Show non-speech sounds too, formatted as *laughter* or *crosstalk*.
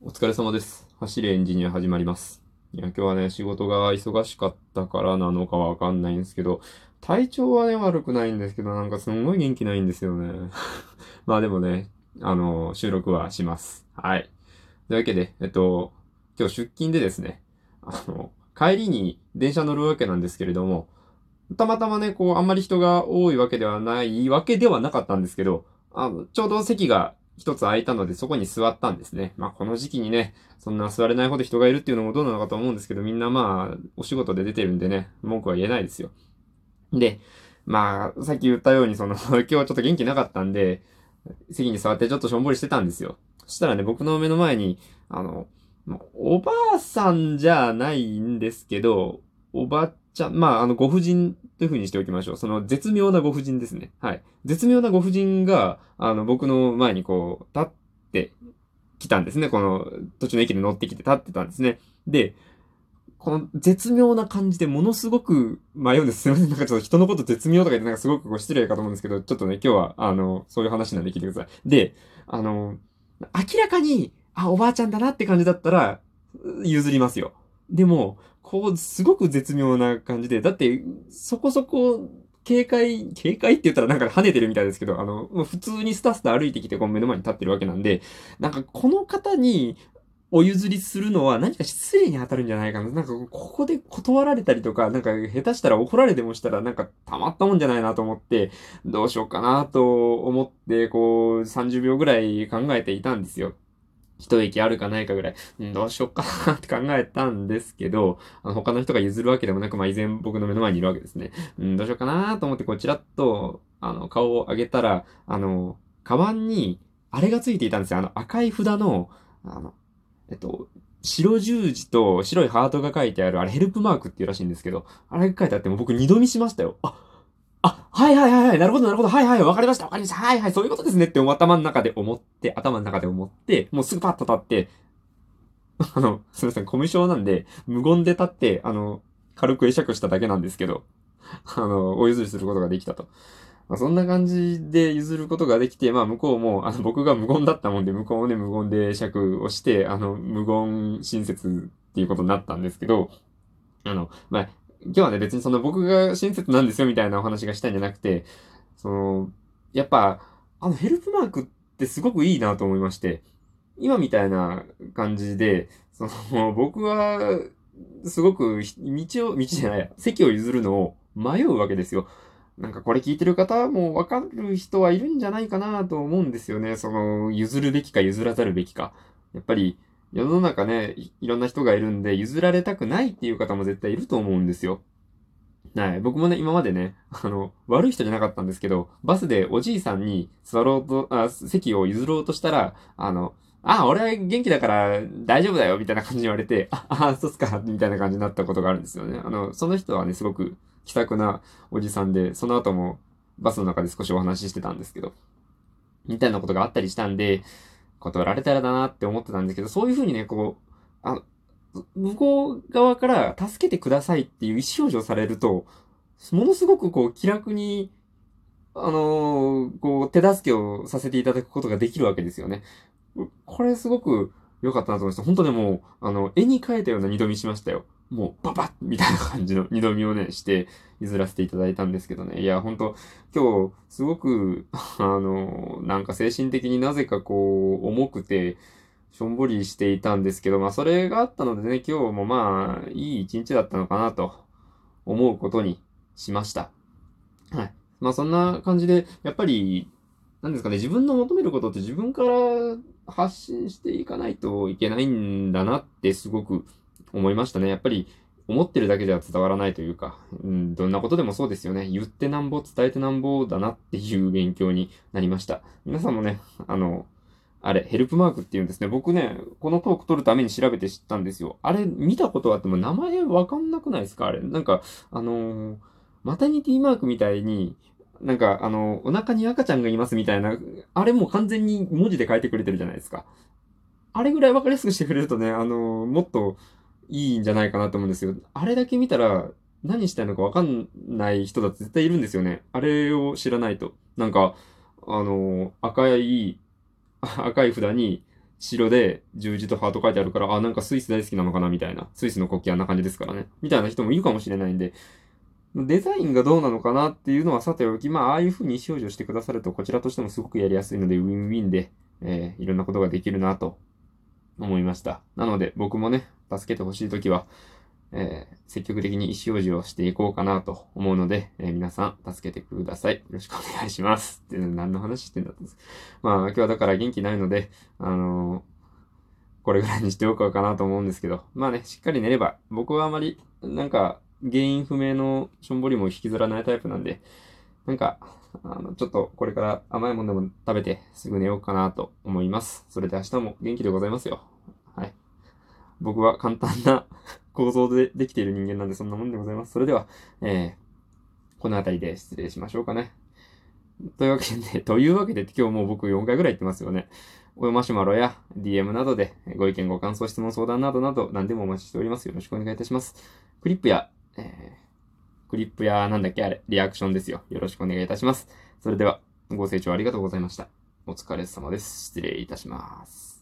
お疲れ様です。走れエンジニア始まります。いや、今日はね、仕事が忙しかったからなのかわかんないんですけど、体調はね、悪くないんですけど、なんかすんごい元気ないんですよね。*laughs* まあでもね、あの、収録はします。はい。というわけで、えっと、今日出勤でですね、あの、帰りに電車乗るわけなんですけれども、たまたまね、こう、あんまり人が多いわけではないわけではなかったんですけど、あの、ちょうど席が一つ空いたので、そこに座ったんですね。まあ、この時期にね、そんな座れないほど人がいるっていうのもどうなのかと思うんですけど、みんなまあ、お仕事で出てるんでね、文句は言えないですよ。で、まあ、さっき言ったように、その、*laughs* 今日はちょっと元気なかったんで、席に座ってちょっとしょんぼりしてたんですよ。そしたらね、僕の目の前に、あの、おばあさんじゃないんですけど、おばちゃ、まあ、あの、ご婦人という風にしておきましょう。その、絶妙なご婦人ですね。はい。絶妙なご婦人が、あの、僕の前にこう、立ってきたんですね。この、途中の駅で乗ってきて立ってたんですね。で、この絶妙な感じでものすごく迷うんです。すいません。なんかちょっと人のこと絶妙とか言ってなんかすごくご失礼かと思うんですけど、ちょっとね、今日は、あの、そういう話なんで聞いてください。で、あの、明らかに、あ、おばあちゃんだなって感じだったら、譲りますよ。でも、こう、すごく絶妙な感じで、だって、そこそこ、警戒、警戒って言ったらなんか跳ねてるみたいですけど、あの、普通にスタスタ歩いてきてこう目の前に立ってるわけなんで、なんかこの方にお譲りするのは何か失礼に当たるんじゃないかな。なんかここで断られたりとか、なんか下手したら怒られてもしたらなんかたまったもんじゃないなと思って、どうしようかなと思って、こう30秒ぐらい考えていたんですよ。一駅あるかないかぐらい、どうしよっかなって考えたんですけど、あの他の人が譲るわけでもなく、まあ、依然僕の目の前にいるわけですね。ん、どうしようかなと思って、こう、ちらっと、あの、顔を上げたら、あの、カバンに、あれがついていたんですよ。あの、赤い札の、あの、えっと、白十字と白いハートが書いてある、あれヘルプマークっていうらしいんですけど、あれが書いてあっても僕二度見しましたよ。あ、あ、はいはいはいはい、なるほどなるほど、はいはい、わかりましたわかりました、はいはい、そういうことですねって頭の中で思って、頭の中で思って、もうすぐパッと立って、あの、すみません、コミュ障なんで、無言で立って、あの、軽く会釈しただけなんですけど、あの、お譲りすることができたと。まあ、そんな感じで譲ることができて、まあ、向こうも、あの、僕が無言だったもんで、向こうもね、無言で会釈をして、あの、無言親切っていうことになったんですけど、あの、まあ、今日はね、別にその僕が親切なんですよみたいなお話がしたいんじゃなくて、その、やっぱ、あのヘルプマークってすごくいいなと思いまして、今みたいな感じで、その、*laughs* 僕は、すごく、道を、道じゃない、席を譲るのを迷うわけですよ。なんかこれ聞いてる方もわかる人はいるんじゃないかなと思うんですよね。その、譲るべきか譲らざるべきか。やっぱり、世の中ねい、いろんな人がいるんで、譲られたくないっていう方も絶対いると思うんですよ。はい。僕もね、今までね、あの、悪い人じゃなかったんですけど、バスでおじいさんに座ろうと、あ、席を譲ろうとしたら、あの、あ、俺は元気だから大丈夫だよ、みたいな感じに言われて、あ、あ、そうっすか、みたいな感じになったことがあるんですよね。あの、その人はね、すごく気さくなおじさんで、その後もバスの中で少しお話ししてたんですけど、みたいなことがあったりしたんで、断られたらだなって思ってたんですけど、そういうふうにね、こう、あの、向こう側から助けてくださいっていう意思表示をされると、ものすごくこう気楽に、あのーこう手助けをさせていただくことができるわけですよね。これすごく良かったなと思いました。本当ねもう、あの、絵に描いたような二度見しましたよ。もう、ババッみたいな感じの *laughs* 二度見をね、して譲らせていただいたんですけどね。いや、本当今日、すごく、*laughs* あの、なんか精神的になぜかこう、重くて、しょんぼりしていたんですけど、まあ、それがあったのでね、今日もまあ、いい一日だったのかなと思うことにしました。はい。まあ、そんな感じで、やっぱり、なんですかね、自分の求めることって自分から発信していかないといけないんだなってすごく思いましたね。やっぱり、思ってるだけでは伝わらないというか、うん、どんなことでもそうですよね。言ってなんぼ、伝えてなんぼだなっていう勉強になりました。皆さんもね、あの、あれ、ヘルプマークって言うんですね。僕ね、このトーク取るために調べて知ったんですよ。あれ、見たことあっても名前わかんなくないですか？あれ。なんか、あのーマタニティマークみたいに、なんか、あの、お腹に赤ちゃんがいますみたいな、あれもう完全に文字で書いてくれてるじゃないですか。あれぐらいわかりやすくしてくれるとね、あのーもっといいんじゃないかなと思うんですよ。あれだけ見たら、何したいのかわかんない人だって絶対いるんですよね。あれを知らないと。なんか、あの赤い、*laughs* 赤い札に、白で十字とハート書いてあるから、あ、なんかスイス大好きなのかなみたいな。スイスの国旗あんな感じですからね。みたいな人もいるかもしれないんで、デザインがどうなのかなっていうのはさておき、まあ、ああいう風に意思表示をしてくださると、こちらとしてもすごくやりやすいので、ウィンウィンで、えー、いろんなことができるなと思いました。なので、僕もね、助けてほしいときは、えー、積極的に意思表示をしていこうかなと思うので、えー、皆さん助けてください。よろしくお願いします。って何の話してんだったんですまあ今日はだから元気ないので、あのー、これぐらいにしておこうかなと思うんですけど、まあね、しっかり寝れば、僕はあまり、なんか、原因不明のしょんぼりも引きずらないタイプなんで、なんか、あの、ちょっとこれから甘いものでも食べてすぐ寝ようかなと思います。それで明日も元気でございますよ。僕は簡単な構造でできている人間なんでそんなもんでございます。それでは、えー、この辺りで失礼しましょうかね。というわけで、というわけで今日もう僕4回ぐらい言ってますよね。おマシュマロや DM などでご意見、ご感想、質問、相談などなど何でもお待ちしております。よろしくお願いいたします。クリップや、えー、クリップやなんだっけあれ、リアクションですよ。よろしくお願いいたします。それでは、ご清聴ありがとうございました。お疲れ様です。失礼いたします。